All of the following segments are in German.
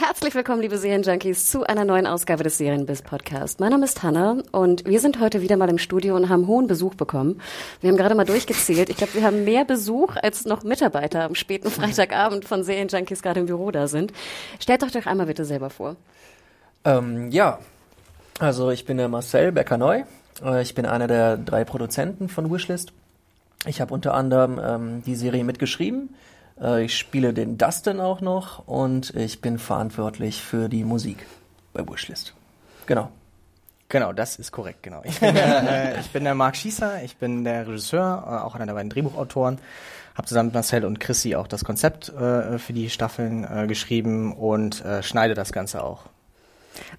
Herzlich willkommen, liebe Serienjunkies, zu einer neuen Ausgabe des Serienbiz Podcast. Mein Name ist Hanna und wir sind heute wieder mal im Studio und haben hohen Besuch bekommen. Wir haben gerade mal durchgezählt. Ich glaube, wir haben mehr Besuch, als noch Mitarbeiter am späten Freitagabend von Serienjunkies gerade im Büro da sind. Stellt euch doch einmal bitte selber vor. Ähm, ja, also ich bin der Marcel Becker-Neu. Äh, Ich bin einer der drei Produzenten von Wishlist. Ich habe unter anderem ähm, die Serie mitgeschrieben. Äh, ich spiele den Dustin auch noch und ich bin verantwortlich für die Musik bei Wishlist. Genau. Genau, das ist korrekt, genau. Ich bin, der, äh, ich bin der Marc Schießer, ich bin der Regisseur, äh, auch einer der beiden Drehbuchautoren. Habe zusammen mit Marcel und Chrissy auch das Konzept äh, für die Staffeln äh, geschrieben und äh, schneide das Ganze auch.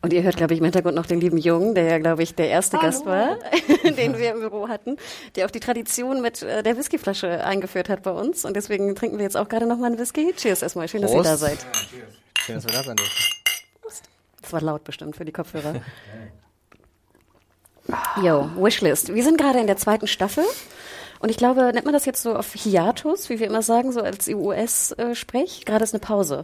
Und ihr hört, glaube ich, im Hintergrund noch den lieben Jungen, der ja, glaube ich, der erste Gast war, den wir im Büro hatten, der auch die Tradition mit äh, der Whiskyflasche eingeführt hat bei uns. Und deswegen trinken wir jetzt auch gerade noch mal einen Whisky. Cheers erstmal. Schön, dass ihr da Prost. seid. Schön, dass wir da sein dürfen. Das war laut bestimmt für die Kopfhörer. Yo, Wishlist. Wir sind gerade in der zweiten Staffel. Und ich glaube, nennt man das jetzt so auf Hiatus, wie wir immer sagen, so als US-Sprech? Gerade ist eine Pause.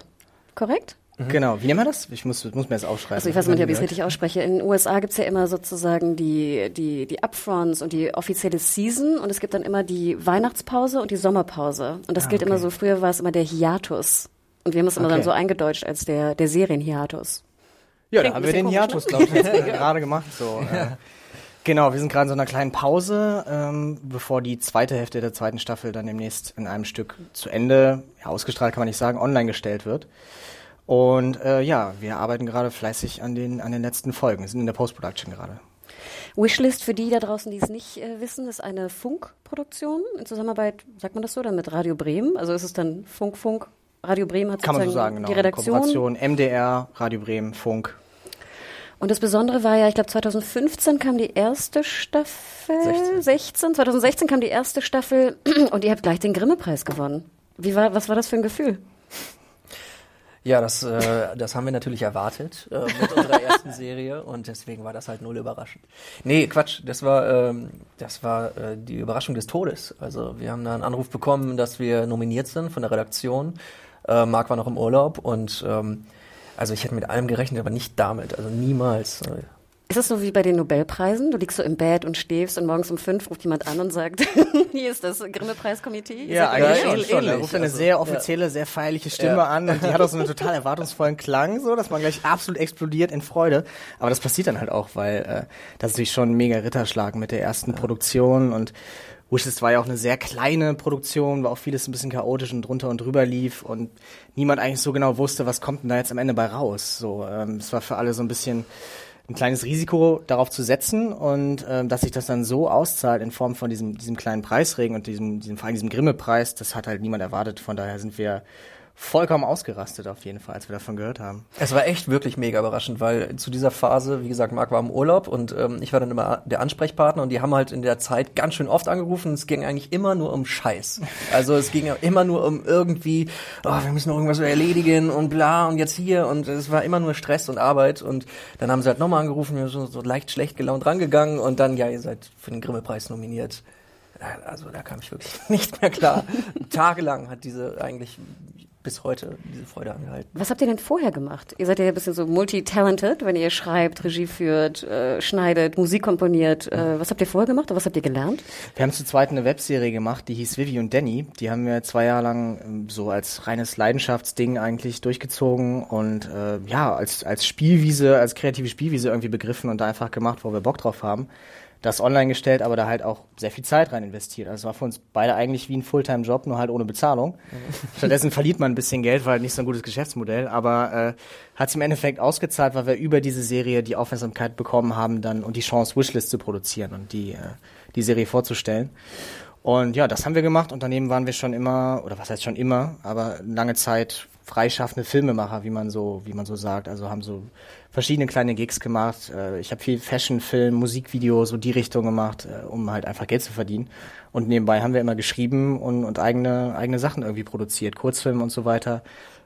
Korrekt? Genau, wie nennen wir das? Ich muss, muss mir das aufschreiben. Also ich weiß nicht, ob ich es richtig ausspreche. In den USA gibt's ja immer sozusagen die, die, die Upfronts und die offizielle Season und es gibt dann immer die Weihnachtspause und die Sommerpause. Und das Ah, gilt okay. immer so, früher war es immer der Hiatus. Und wir haben es immer dann Okay. so eingedeutscht als der, der Serienhiatus. Ja, Klingt da haben wir den bisschen Hiatus, glaube ich, gerade gemacht. So, äh, genau, wir sind gerade in so einer kleinen Pause, ähm, bevor die zweite Hälfte der zweiten Staffel dann demnächst in einem Stück zu Ende, ja, ausgestrahlt kann man nicht sagen, online gestellt wird. Und äh, ja, wir arbeiten gerade fleißig an den, an den letzten Folgen. Wir sind in der Post-Production gerade. Wishlist für die da draußen, die es nicht äh, wissen, ist eine Funkproduktion in Zusammenarbeit, sagt man das so, dann mit Radio Bremen. Also ist es dann Funk, Funk, Radio Bremen hat Kann man so sagen, genau. die Redaktion. Kooperation, MDR, Radio Bremen, Funk. Und das Besondere war ja, ich glaube 2015 kam die erste Staffel, 16. 16, 2016 kam die erste Staffel und ihr habt gleich den Grimme-Preis gewonnen. Wie war, was war das für ein Gefühl? Ja, das, äh, das haben wir natürlich erwartet äh, mit unserer ersten Serie und deswegen war das halt null überraschend. Nee, Quatsch, das war, ähm, das war äh, die Überraschung des Todes. Also wir haben da einen Anruf bekommen, dass wir nominiert sind von der Redaktion. Äh, Marc war noch im Urlaub und ähm, also ich hätte mit allem gerechnet, aber nicht damit, also niemals. Ist es so wie bei den Nobelpreisen? Du liegst so im Bett und schläfst und morgens um fünf ruft jemand an und sagt, hier ist das Grimme-Preiskomitee. Ja, eigentlich schon. schon. Er ähnlich, ruft eine also, sehr offizielle, sehr feierliche Stimme Ja. an und die hat auch so einen total erwartungsvollen Klang, so dass man gleich absolut explodiert in Freude. Aber das passiert dann halt auch, weil äh, das ist natürlich schon ein mega Ritterschlag mit der ersten Produktion und Wishes war ja auch eine sehr kleine Produktion, war auch vieles ein bisschen chaotisch und drunter und drüber lief und niemand eigentlich so genau wusste, was kommt denn da jetzt am Ende bei raus. So, ähm, es war für alle so ein bisschen ein kleines Risiko darauf zu setzen und ähm, dass sich das dann so auszahlt in Form von diesem, diesem kleinen Preisregen und diesem, diesem, vor allem diesem Grimme-Preis, das hat halt niemand erwartet. Von daher sind wir vollkommen ausgerastet auf jeden Fall, als wir davon gehört haben. Es war echt wirklich mega überraschend, weil zu dieser Phase, wie gesagt, Marc war im Urlaub und ähm, ich war dann immer der Ansprechpartner und die haben halt in der Zeit ganz schön oft angerufen. Es ging eigentlich immer nur um Scheiß. Also es ging immer nur um irgendwie, oh, wir müssen noch irgendwas erledigen und bla und jetzt hier und es war immer nur Stress und Arbeit und dann haben sie halt nochmal angerufen, wir sind so leicht schlecht gelaunt rangegangen und dann, ja, ihr seid für den Grimme-Preis nominiert. Also da kam ich wirklich nicht mehr klar. Tagelang hat diese eigentlich bis heute diese Freude angehalten. Was habt ihr denn vorher gemacht? Ihr seid ja ein bisschen so multi-talented, wenn ihr schreibt, Regie führt, äh, schneidet, Musik komponiert. Äh, was habt ihr vorher gemacht oder was habt ihr gelernt? Wir haben zu zweit eine Webserie gemacht, die hieß Vivi und Danny. Die haben wir zwei Jahre lang ähm, so als reines Leidenschaftsding eigentlich durchgezogen und äh, ja, als, als Spielwiese, als kreative Spielwiese irgendwie begriffen und da einfach gemacht, wo wir Bock drauf haben. Das online gestellt, aber da halt auch sehr viel Zeit rein investiert. Also es war für uns beide eigentlich wie ein Fulltime-Job, nur halt ohne Bezahlung. Stattdessen verliert man ein bisschen Geld, war halt nicht so ein gutes Geschäftsmodell, aber äh, hat sich im Endeffekt ausgezahlt, weil wir über diese Serie die Aufmerksamkeit bekommen haben dann und die Chance, Wishlist zu produzieren und die, äh, die Serie vorzustellen. Und ja, das haben wir gemacht und daneben waren wir schon immer, oder was heißt schon immer, aber lange Zeit freischaffende Filmemacher, wie man so, wie man so sagt. Also haben so verschiedene kleine Gigs gemacht. Äh, Ich habe viel Fashion, Film, Musikvideo, so die Richtung gemacht, äh, um halt einfach Geld zu verdienen. Und nebenbei haben wir immer geschrieben und, und eigene, eigene Sachen irgendwie produziert, Kurzfilme und so weiter,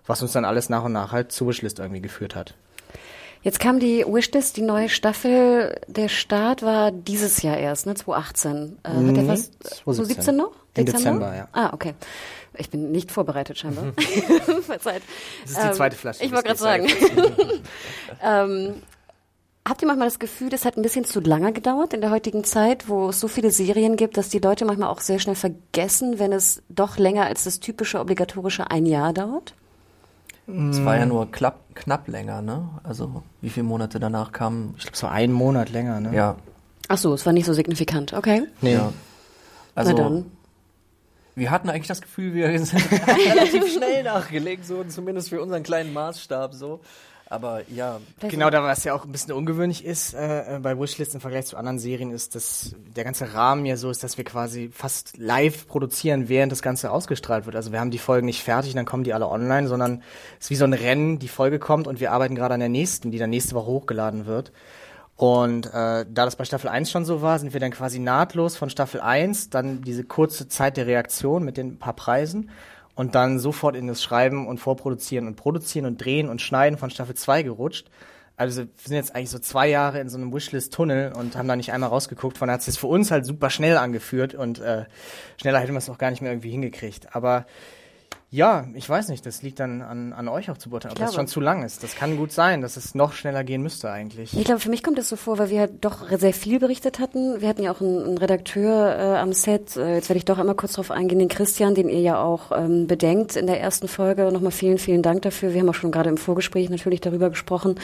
was uns dann alles nach und nach halt zur Wishlist irgendwie geführt hat. Jetzt kam die Wishlist, die neue Staffel. Der Start war dieses Jahr erst, ne? 2018. Äh, hat Nee, was? 2017. 2017 noch? Im Dezember, ja. Ah, okay. Ich bin nicht vorbereitet scheinbar. Verzeiht. Das ist die zweite Flasche. Ich wollte gerade sagen. ähm, habt ihr manchmal das Gefühl, das hat ein bisschen zu lange gedauert in der heutigen Zeit, wo es so viele Serien gibt, dass die Leute manchmal auch sehr schnell vergessen, wenn es doch länger als das typische obligatorische ein Jahr dauert? Es war ja nur klapp, knapp länger, ne? Also wie viele Monate danach kamen, Ich glaube, so einen Monat länger, ne? ja, Ach so, es war nicht so signifikant. Okay. Nee. ja. Also Na dann. Wir hatten eigentlich das Gefühl, wir sind relativ schnell nachgelegt, so zumindest für unseren kleinen Maßstab so. Aber ja, Genau, da was ja auch ein bisschen ungewöhnlich ist äh, äh, bei Wishlist im Vergleich zu anderen Serien, ist, dass der ganze Rahmen ja so ist, dass wir quasi fast live produzieren, während das Ganze ausgestrahlt wird. Also wir haben die Folgen nicht fertig, dann kommen die alle online, sondern es ist wie so ein Rennen, die Folge kommt und wir arbeiten gerade an der nächsten, die dann nächste Woche hochgeladen wird. Und äh, da das bei Staffel 1 schon so war, sind wir dann quasi nahtlos von Staffel 1, dann diese kurze Zeit der Reaktion mit den paar Preisen und dann sofort in das Schreiben und Vorproduzieren und Produzieren und Drehen und Schneiden von Staffel 2 gerutscht. Also wir sind jetzt eigentlich so zwei Jahre in so einem Wishlist-Tunnel und haben da nicht einmal rausgeguckt. Von daher hat es für uns halt super schnell angeführt und äh, schneller hätten wir es auch gar nicht mehr irgendwie hingekriegt. Aber ja, ich weiß nicht, das liegt dann an, an euch auch zu beurteilen, ob das schon zu lang ist. Das kann gut sein, dass es noch schneller gehen müsste eigentlich. Ich glaube, für mich kommt es so vor, weil wir halt doch sehr viel berichtet hatten. Wir hatten ja auch einen, einen Redakteur äh, am Set. Äh, jetzt werde ich doch einmal kurz drauf eingehen, den Christian, den ihr ja auch ähm, bedenkt in der ersten Folge. Nochmal vielen, vielen Dank dafür. Wir haben auch schon gerade im Vorgespräch natürlich darüber gesprochen.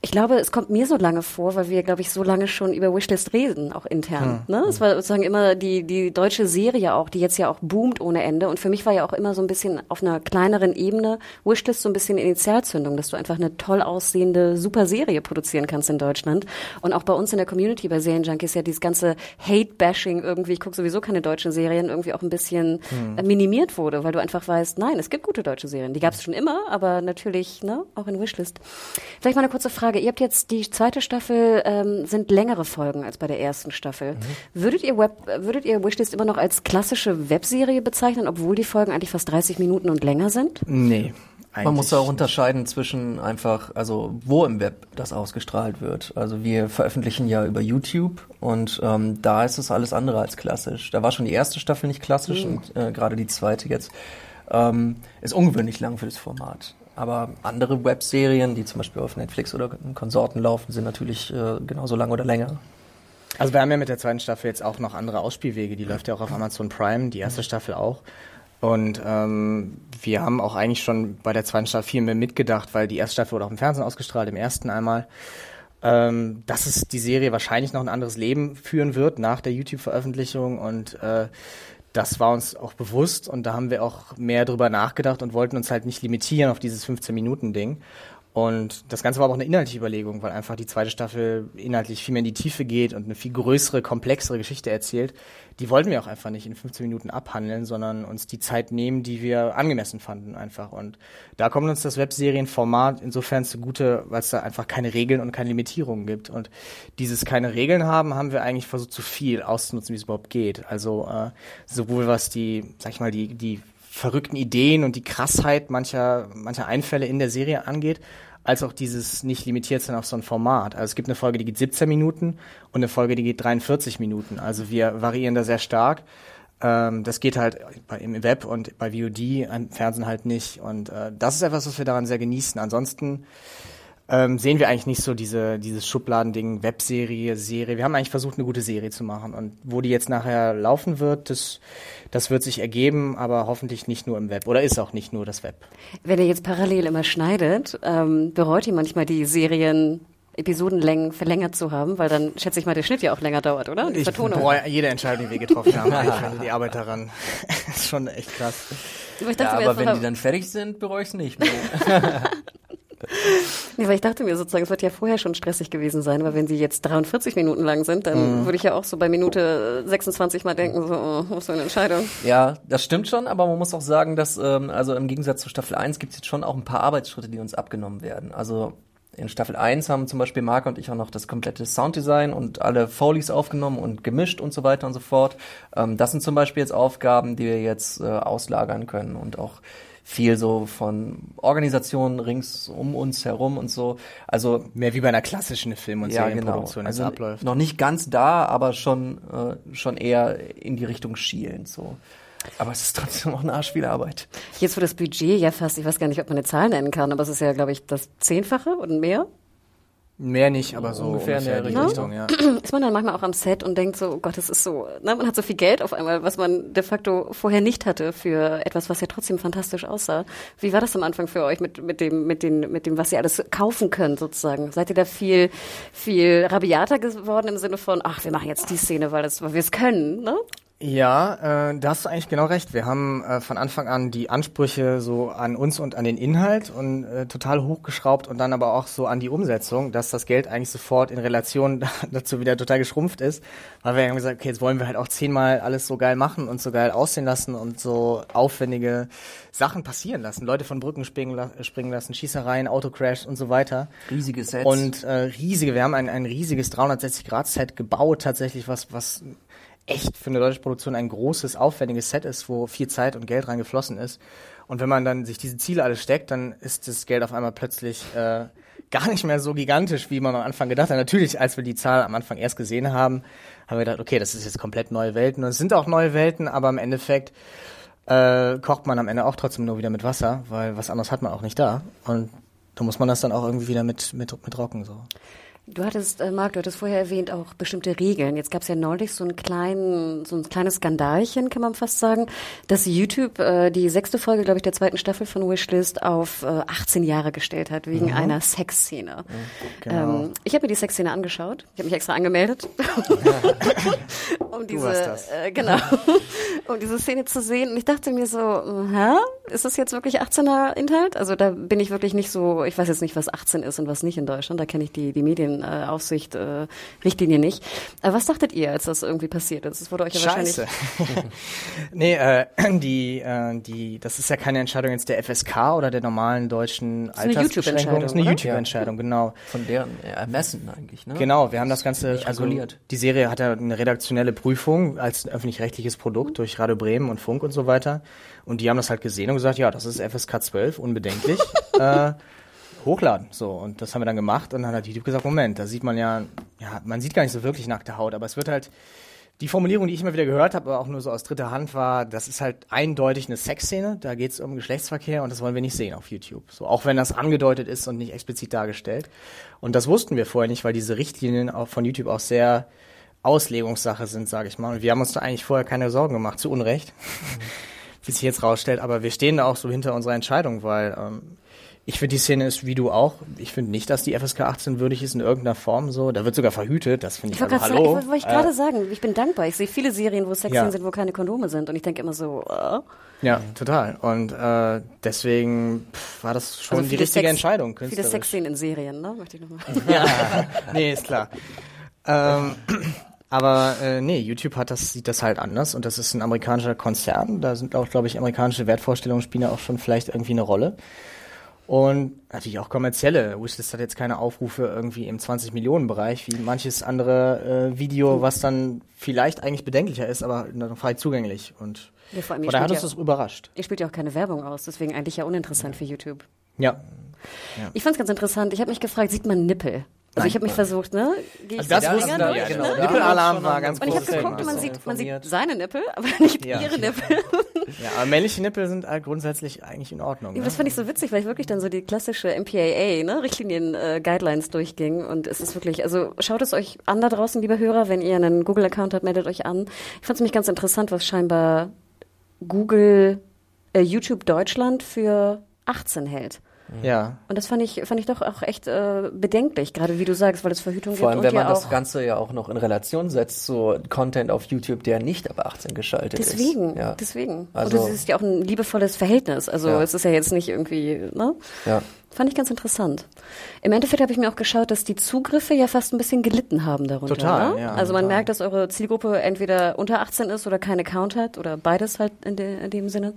Ich glaube, es kommt mir so lange vor, weil wir, glaube ich, so lange schon über Wishlist reden, auch intern. Ne? Es war sozusagen immer die, die deutsche Serie auch, die jetzt ja auch boomt ohne Ende. Und für mich war ja auch immer so ein bisschen auf einer kleineren Ebene Wishlist so ein bisschen Initialzündung, dass du einfach eine toll aussehende, super Serie produzieren kannst in Deutschland. Und auch bei uns in der Community bei Serienjunkies ja dieses ganze Hate-Bashing irgendwie, ich gucke sowieso keine deutschen Serien, irgendwie auch ein bisschen äh, minimiert wurde, weil du einfach weißt, nein, es gibt gute deutsche Serien. Die gab es schon immer, aber natürlich ne, auch in Wishlist. Vielleicht mal eine kurze Frage. Ihr habt jetzt die zweite Staffel, ähm, sind längere Folgen als bei der ersten Staffel. Würdet ihr Web, würdet ihr Wishlist immer noch als klassische Webserie bezeichnen, obwohl die Folgen eigentlich fast 30 Minuten und länger sind? Nee. man muss eigentlich auch unterscheiden zwischen einfach, also wo im Web das ausgestrahlt wird. Also wir veröffentlichen ja über YouTube und ähm, da ist es alles andere als klassisch. Da war schon die erste Staffel nicht klassisch und äh, gerade die zweite jetzt ähm, ist ungewöhnlich lang für das Format. Aber andere Webserien, die zum Beispiel auf Netflix oder Konsorten laufen, sind natürlich äh, genauso lang oder länger. Also wir haben ja mit der zweiten Staffel jetzt auch noch andere Ausspielwege. Die läuft ja auch auf Amazon Prime, die erste Staffel auch. Und ähm, wir haben auch eigentlich schon bei der zweiten Staffel viel mehr mitgedacht, weil die erste Staffel wurde auch im Fernsehen ausgestrahlt, im ersten einmal. Ähm, dass es die Serie wahrscheinlich noch ein anderes Leben führen wird nach der YouTube-Veröffentlichung und äh, das war uns auch bewusst und da haben wir auch mehr drüber nachgedacht und wollten uns halt nicht limitieren auf dieses 15-Minuten-Ding. Und das Ganze war aber auch eine inhaltliche Überlegung, weil einfach die zweite Staffel inhaltlich viel mehr in die Tiefe geht und eine viel größere, komplexere Geschichte erzählt. Die wollten wir auch einfach nicht in 15 Minuten abhandeln, sondern uns die Zeit nehmen, die wir angemessen fanden einfach. Und da kommt uns das Webserienformat insofern zugute, weil es da einfach keine Regeln und keine Limitierungen gibt. Und dieses keine Regeln haben, haben wir eigentlich versucht, so viel auszunutzen, wie es überhaupt geht. Also äh, sowohl was die, sag ich mal, die, die verrückten Ideen und die Krassheit mancher, mancher Einfälle in der Serie angeht, als auch dieses nicht limitiert sein auf so ein Format. Also es gibt eine Folge, die geht 17 Minuten und eine Folge, die geht 43 Minuten. Also wir variieren da sehr stark. Ähm, das geht halt bei, im Web und bei VOD, im Fernsehen halt nicht. Und äh, das ist etwas, was wir daran sehr genießen. Ansonsten ähm, sehen wir eigentlich nicht so diese, dieses Schubladending, Webserie, Serie. Wir haben eigentlich versucht, eine gute Serie zu machen. Und wo die jetzt nachher laufen wird, das, das wird sich ergeben, aber hoffentlich nicht nur im Web. Oder ist auch nicht nur das Web. Wenn ihr jetzt parallel immer schneidet, ähm, bereut ihr manchmal die Serien Episodenlängen verlängert zu haben, weil dann schätze ich mal, der Schnitt ja auch länger dauert, oder? Die Ich Vertonung. bereue jede Entscheidung, die wir getroffen haben. eigentlich, also die Arbeit daran ist schon echt krass. Aber ich Ja, dachte mir aber wenn die dann fertig sind, bereue ich es nicht mehr. Nee, weil ich dachte mir sozusagen, es wird ja vorher schon stressig gewesen sein, aber wenn sie jetzt 43 Minuten lang sind, dann würde ich ja auch so bei Minute 26 mal denken, so, oh, was für eine Entscheidung. Ja, das stimmt schon, aber man muss auch sagen, dass, ähm, also im Gegensatz zu Staffel 1 gibt es jetzt schon auch ein paar Arbeitsschritte, die uns abgenommen werden. Also in Staffel 1 haben zum Beispiel Marc und ich auch noch das komplette Sounddesign und alle Foleys aufgenommen und gemischt und so weiter und so fort. Ähm, das sind zum Beispiel jetzt Aufgaben, die wir jetzt äh, auslagern können und auch viel so von Organisationen rings um uns herum und so. Also Mehr wie bei einer klassischen Film- und ja, genau. Serienproduktion, Also das abläuft. noch nicht ganz da, aber schon äh, schon eher in die Richtung schielend so. Aber es ist trotzdem auch eine Arschvielarbeit. Jetzt wo das Budget ja fast, ich weiß gar nicht, ob man eine Zahl nennen kann, aber es ist ja, glaube ich, das Zehnfache und mehr. Mehr nicht, aber so Ungefähr ungefähr, in die Richtung. Richtung, ja. Ist man dann manchmal auch am Set und denkt so, oh Gott, das ist so, ne, man hat so viel Geld auf einmal, was man de facto vorher nicht hatte für etwas, was ja trotzdem fantastisch aussah. Wie war das am Anfang für euch mit, mit dem, mit den, mit dem, was ihr alles kaufen könnt sozusagen? Seid ihr da viel, viel rabiater geworden im Sinne von, ach, wir machen jetzt die Szene, weil, das, weil wir es können, ne? Ja, äh, da hast du eigentlich genau recht. Wir haben äh, von Anfang an die Ansprüche so an uns und an den Inhalt und äh, total hochgeschraubt und dann aber auch so an die Umsetzung, dass das Geld eigentlich sofort in Relation dazu wieder total geschrumpft ist, weil wir haben gesagt, okay, jetzt wollen wir halt auch zehnmal alles so geil machen und so geil aussehen lassen und so aufwendige Sachen passieren lassen, Leute von Brücken springen, la springen lassen, Schießereien, Autocrash und so weiter. Riesige Sets. Und äh, riesige, wir haben ein, ein riesiges 360-Grad-Set gebaut, tatsächlich, was, was echt für eine deutsche Produktion ein großes, aufwendiges Set ist, wo viel Zeit und Geld reingeflossen ist. Und wenn man dann sich diese Ziele alle steckt, dann ist das Geld auf einmal plötzlich äh, gar nicht mehr so gigantisch, wie man am Anfang gedacht hat. Natürlich, als wir die Zahl am Anfang erst gesehen haben, haben wir gedacht, okay, das ist jetzt komplett neue Welten. Und es sind auch neue Welten, aber im Endeffekt äh, kocht man am Ende auch trotzdem nur wieder mit Wasser, weil was anderes hat man auch nicht da. Und da muss man das dann auch irgendwie wieder mit, mit, mit rocken. So. Du hattest, äh, Marc, du hattest vorher erwähnt, auch bestimmte Regeln. Jetzt gab es ja neulich so, einen kleinen, so ein kleines Skandalchen, kann man fast sagen, dass YouTube äh, die sechste Folge, glaube ich, der zweiten Staffel von Wishlist auf äh, 18 Jahre gestellt hat, wegen einer Sexszene. Genau. Ähm, ich habe mir die Sexszene angeschaut. Ich habe mich extra angemeldet. um diese. Äh, genau, um diese Szene zu sehen. Und ich dachte mir so, hä? Ist das jetzt wirklich 18er Inhalt? Also da bin ich wirklich nicht so, ich weiß jetzt nicht, was 18 ist und was nicht in Deutschland. Da kenne ich die, die Medienaufsicht, äh, Richtlinie nicht. Aber was dachtet ihr, als das irgendwie passiert ist? Das wurde euch ja Scheiße. wahrscheinlich. nee, äh, die, äh, die, das ist ja keine Entscheidung jetzt der FSK oder der normalen deutschen eine Altersbeschränkung. Das ist eine YouTube-Entscheidung, YouTube-Entscheidung, genau. Von deren Ermessen eigentlich, ne? Genau, wir haben das Ganze, also reguliert. die Serie hat ja eine redaktionelle Prüfung als öffentlich-rechtliches Produkt durch Radio Bremen und Funk und so weiter. Und die haben das halt gesehen und gesagt, ja, das ist FSK 12, unbedenklich. äh, hochladen. So, und das haben wir dann gemacht und dann hat YouTube gesagt, Moment, da sieht man ja, ja, man sieht gar nicht so wirklich nackte Haut, aber es wird halt, die Formulierung, die ich immer wieder gehört habe, aber auch nur so aus dritter Hand war, das ist halt eindeutig eine Sexszene, da geht es um Geschlechtsverkehr und das wollen wir nicht sehen auf YouTube. So, auch wenn das angedeutet ist und nicht explizit dargestellt. Und das wussten wir vorher nicht, weil diese Richtlinien auch von YouTube auch sehr Auslegungssache sind, sage ich mal. Und wir haben uns da eigentlich vorher keine Sorgen gemacht, zu Unrecht, wie sich jetzt rausstellt. Aber wir stehen da auch so hinter unserer Entscheidung, weil ähm, ich finde, die Szene ist wie du auch. Ich finde nicht, dass die FSK 18 würdig ist in irgendeiner Form so. Da wird sogar verhütet. Das finde Ich ich, also, sagen, hallo. ich wollte gerade sagen, ich bin dankbar. Ich sehe viele Serien, wo Sexszenen Ja. sind, wo keine Kondome sind. Und ich denke immer so, äh, Ja, total. Und äh, deswegen pff, war das schon also die richtige Sex- Entscheidung. Viele. Sexszenen in Serien, ne? Möchte ich nochmal. Ja, nee, ist klar. Ähm, aber äh, nee, YouTube hat das, sieht das halt anders und das ist ein amerikanischer Konzern. Da sind auch, glaube ich, amerikanische Wertvorstellungen spielen ja auch schon vielleicht irgendwie eine Rolle. Und natürlich auch kommerzielle. Wishlist hat jetzt keine Aufrufe irgendwie im 20-Millionen-Bereich, wie manches andere äh, Video, was dann vielleicht eigentlich bedenklicher ist, aber noch frei zugänglich. Und Ja, vor allem, daher hat uns ja- das überrascht. Ihr spielt ja auch keine Werbung aus, deswegen eigentlich ja uninteressant für YouTube. Ja. Ich fand's ganz interessant. Ich habe mich gefragt, sieht man Nippel? Also ich habe mich versucht, ne? Geh ich Also das so wussten wir, ja, ne? genau. Nippelalarm war ganz Und ich habe geguckt, man sieht, man sieht seine Nippel, aber nicht Ja. ihre Nippel. Ja, aber männliche Nippel sind halt grundsätzlich eigentlich in Ordnung. Ja, Ne? das fand ich so witzig, weil ich wirklich dann so die klassische MPAA, ne, Richtlinien, äh, Guidelines durchging und es ist wirklich, also schaut es euch an da draußen, liebe Hörer, wenn ihr einen Google-Account habt, meldet euch an. Ich fand es nämlich ganz interessant, was scheinbar Google, äh, YouTube Deutschland für 18 hält. Ja. Und das fand ich, fand ich doch auch echt äh, bedenklich, gerade wie du sagst, weil es Verhütung Vor gibt allem, wenn und man ja das. Ganze ja auch noch in Relation setzt zu Content auf YouTube, der nicht ab 18 geschaltet Deswegen, ist. Ja. deswegen. Also- und es ist ja auch ein liebevolles Verhältnis. Also Ja. es ist ja jetzt nicht irgendwie, ne? Ja. Fand ich ganz interessant. Im Endeffekt habe ich mir auch geschaut, dass die Zugriffe ja fast ein bisschen gelitten haben darunter. Total, ne? ja, Also man total. merkt, dass eure Zielgruppe entweder unter 18 ist oder keinen Account hat oder beides halt in, de, in dem Sinne.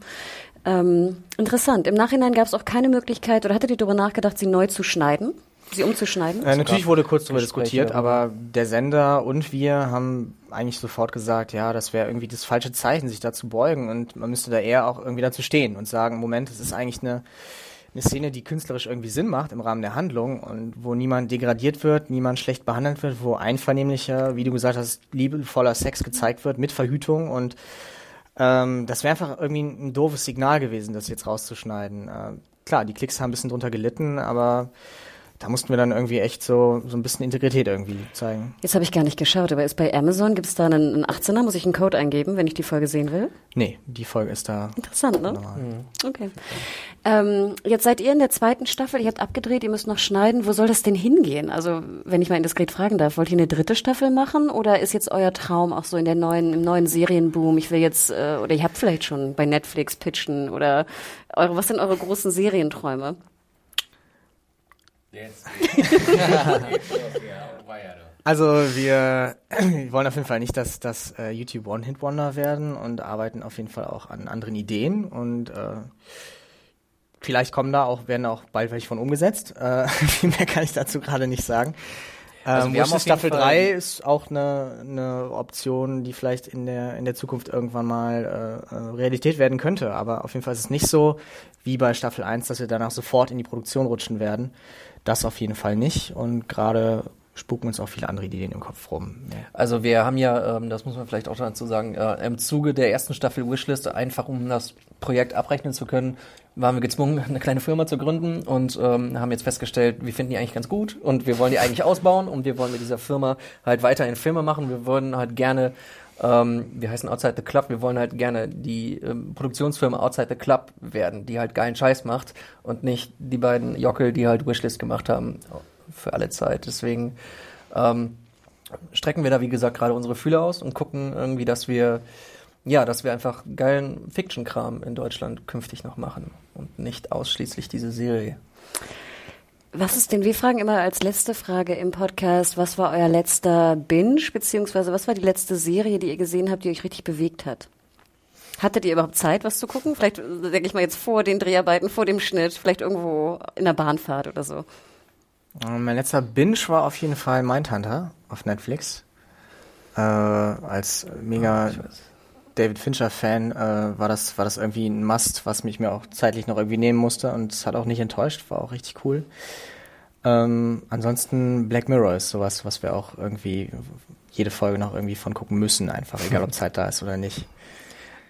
Ähm, interessant. Im Nachhinein gab es auch keine Möglichkeit oder hattet ihr darüber nachgedacht, sie neu zu schneiden? Sie umzuschneiden? Äh, natürlich wurde kurz darüber diskutiert, aber der Sender und wir haben eigentlich sofort gesagt, ja, das wäre irgendwie das falsche Zeichen, sich da zu beugen und man müsste da eher auch irgendwie dazu stehen und sagen, Moment, es ist eigentlich eine, eine Szene, die künstlerisch irgendwie Sinn macht im Rahmen der Handlung und wo niemand degradiert wird, niemand schlecht behandelt wird, wo einvernehmlicher, wie du gesagt hast, liebevoller Sex gezeigt wird mit Verhütung und ähm, das wäre einfach irgendwie ein, doofes Signal gewesen, das jetzt rauszuschneiden. Äh, klar, die Klicks haben ein bisschen drunter gelitten, aber da mussten wir dann irgendwie echt so, so ein bisschen Integrität irgendwie zeigen. Jetzt habe ich gar nicht geschaut, aber ist bei Amazon, gibt es da einen, einen 18er? Muss ich einen Code eingeben, wenn ich die Folge sehen will? Nee, die Folge ist da. Interessant, ne? normal. Okay. Ähm, jetzt seid ihr in der zweiten Staffel, ihr habt abgedreht, ihr müsst noch schneiden. Wo soll das denn hingehen? Also, wenn ich mal indiskret fragen darf, wollt ihr eine dritte Staffel machen oder ist jetzt euer Traum auch so in der neuen, im neuen Serienboom? Ich will jetzt, äh, oder ihr habt vielleicht schon bei Netflix pitchen oder eure, was sind eure großen Serienträume? Also wir, wir wollen auf jeden Fall nicht, dass das äh, YouTube One-Hit-Wonder werden und arbeiten auf jeden Fall auch an anderen Ideen und äh, vielleicht kommen da auch, werden auch bald welche von umgesetzt. Äh, viel mehr kann ich dazu gerade nicht sagen. Also Ähm, wir haben auf Staffel Fall- 3 ist auch eine, eine Option, die vielleicht in der, in der Zukunft irgendwann mal äh, äh, Realität werden könnte. Aber auf jeden Fall ist es nicht so wie bei Staffel 1, dass wir danach sofort in die Produktion rutschen werden. Das auf jeden Fall nicht. Und gerade spuken uns auch viele andere Ideen im Kopf rum. Ja. Also wir haben ja, ähm, das muss man vielleicht auch dazu sagen, äh, im Zuge der ersten Staffel Wishlist, einfach um das Projekt abrechnen zu können, waren wir gezwungen, eine kleine Firma zu gründen und ähm, haben jetzt festgestellt, wir finden die eigentlich ganz gut und wir wollen die eigentlich ausbauen und wir wollen mit dieser Firma halt weiterhin Filme machen. Wir wollen halt gerne, ähm, wir heißen Outside the Club, wir wollen halt gerne die ähm, Produktionsfirma Outside the Club werden, die halt geilen Scheiß macht und nicht die beiden Jockel, die halt Wishlist gemacht haben für alle Zeit. Deswegen ähm, strecken wir da, wie gesagt, gerade unsere Fühler aus und gucken irgendwie, dass wir, ja, dass wir einfach geilen Fiction-Kram in Deutschland künftig noch machen und nicht ausschließlich diese Serie. Was ist denn, wir fragen immer als letzte Frage im Podcast, was war euer letzter Binge, beziehungsweise was war die letzte Serie, die ihr gesehen habt, die euch richtig bewegt hat? Hattet ihr überhaupt Zeit, was zu gucken? Vielleicht, denke ich mal, jetzt vor den Dreharbeiten, vor dem Schnitt, vielleicht irgendwo in der Bahnfahrt oder so. Ähm, Mein letzter Binge war auf jeden Fall Mindhunter auf Netflix. Äh, als mega David Fincher-Fan äh, war, das, war das irgendwie ein Must, was mich mir auch zeitlich noch irgendwie nehmen musste und es hat auch nicht enttäuscht, war auch richtig cool. Ähm, ansonsten Black Mirror ist sowas, was wir auch irgendwie jede Folge noch irgendwie von gucken müssen, einfach, egal ob Zeit da ist oder nicht.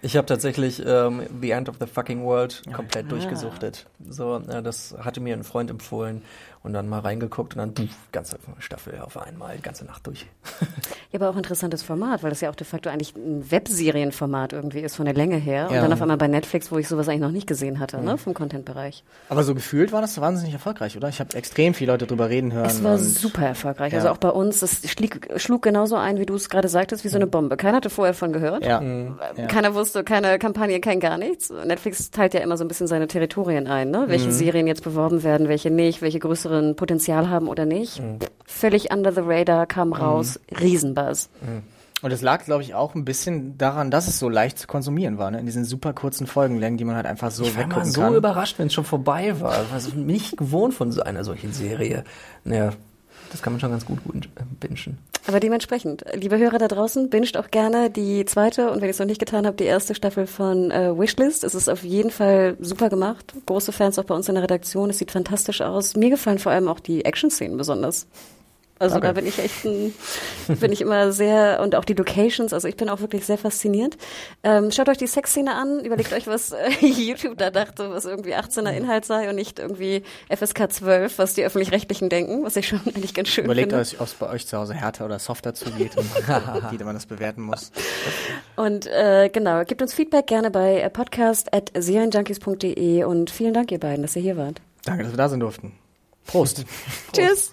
Ich habe tatsächlich ähm, The End of the Fucking World komplett durchgesuchtet. So, äh, das hatte mir ein Freund empfohlen und dann mal reingeguckt und dann pff, ganze Staffel auf einmal, die ganze Nacht durch. Ja, aber auch interessantes Format, weil das ja auch de facto eigentlich ein Webserienformat irgendwie ist von der Länge her. Und Ja. dann auf einmal bei Netflix, wo ich sowas eigentlich noch nicht gesehen hatte, ne, vom Content-Bereich. Aber so gefühlt war das wahnsinnig erfolgreich, oder? Ich habe extrem viele Leute drüber reden hören. Es war und- super erfolgreich. Ja. Also auch bei uns, es schlieg, schlug genauso ein, wie du es gerade sagtest, wie so eine Bombe. Keiner hatte vorher von gehört. Ja. Äh, Keiner wusste, keine Kampagne, kein gar nichts. Netflix teilt ja immer so ein bisschen seine Territorien ein, ne? welche Serien jetzt beworben werden, welche nicht, welche größeren Potenzial haben oder nicht. Völlig under the radar, kam raus, Riesenbuzz. Und es lag, glaube ich, auch ein bisschen daran, dass es so leicht zu konsumieren war, ne? in diesen super kurzen Folgenlängen, die man halt einfach so Ich war mal weggucken so kann. überrascht, wenn es schon vorbei war. Ich war nicht gewohnt von so einer solchen Serie. Naja, das kann man schon ganz gut, gut äh, bingen. Aber dementsprechend, liebe Hörer da draußen, binscht auch gerne die zweite und wenn ihr es noch nicht getan habt, die erste Staffel von äh, Wishlist. Es ist auf jeden Fall super gemacht. Große Fans auch bei uns in der Redaktion. Es sieht fantastisch aus. Mir gefallen vor allem auch die Action-Szenen besonders. Also Danke. da bin ich echt, ein, bin ich immer sehr und auch die Locations. Also ich bin auch wirklich sehr fasziniert. Ähm, schaut euch die Sexszene an, überlegt euch, was äh, YouTube da dachte, was irgendwie 18er Inhalt sei und nicht irgendwie FSK 12, was die öffentlich-rechtlichen denken, was ich schon eigentlich ganz schön Überlegt finde. euch, ob es bei euch zu Hause härter oder softer zugeht und wie man das bewerten muss. Und äh, genau, gebt uns Feedback gerne bei äh, podcast.serienjunkies.de und vielen Dank ihr beiden, dass ihr hier wart. Danke, dass wir da sein durften. Prost. Tschüss.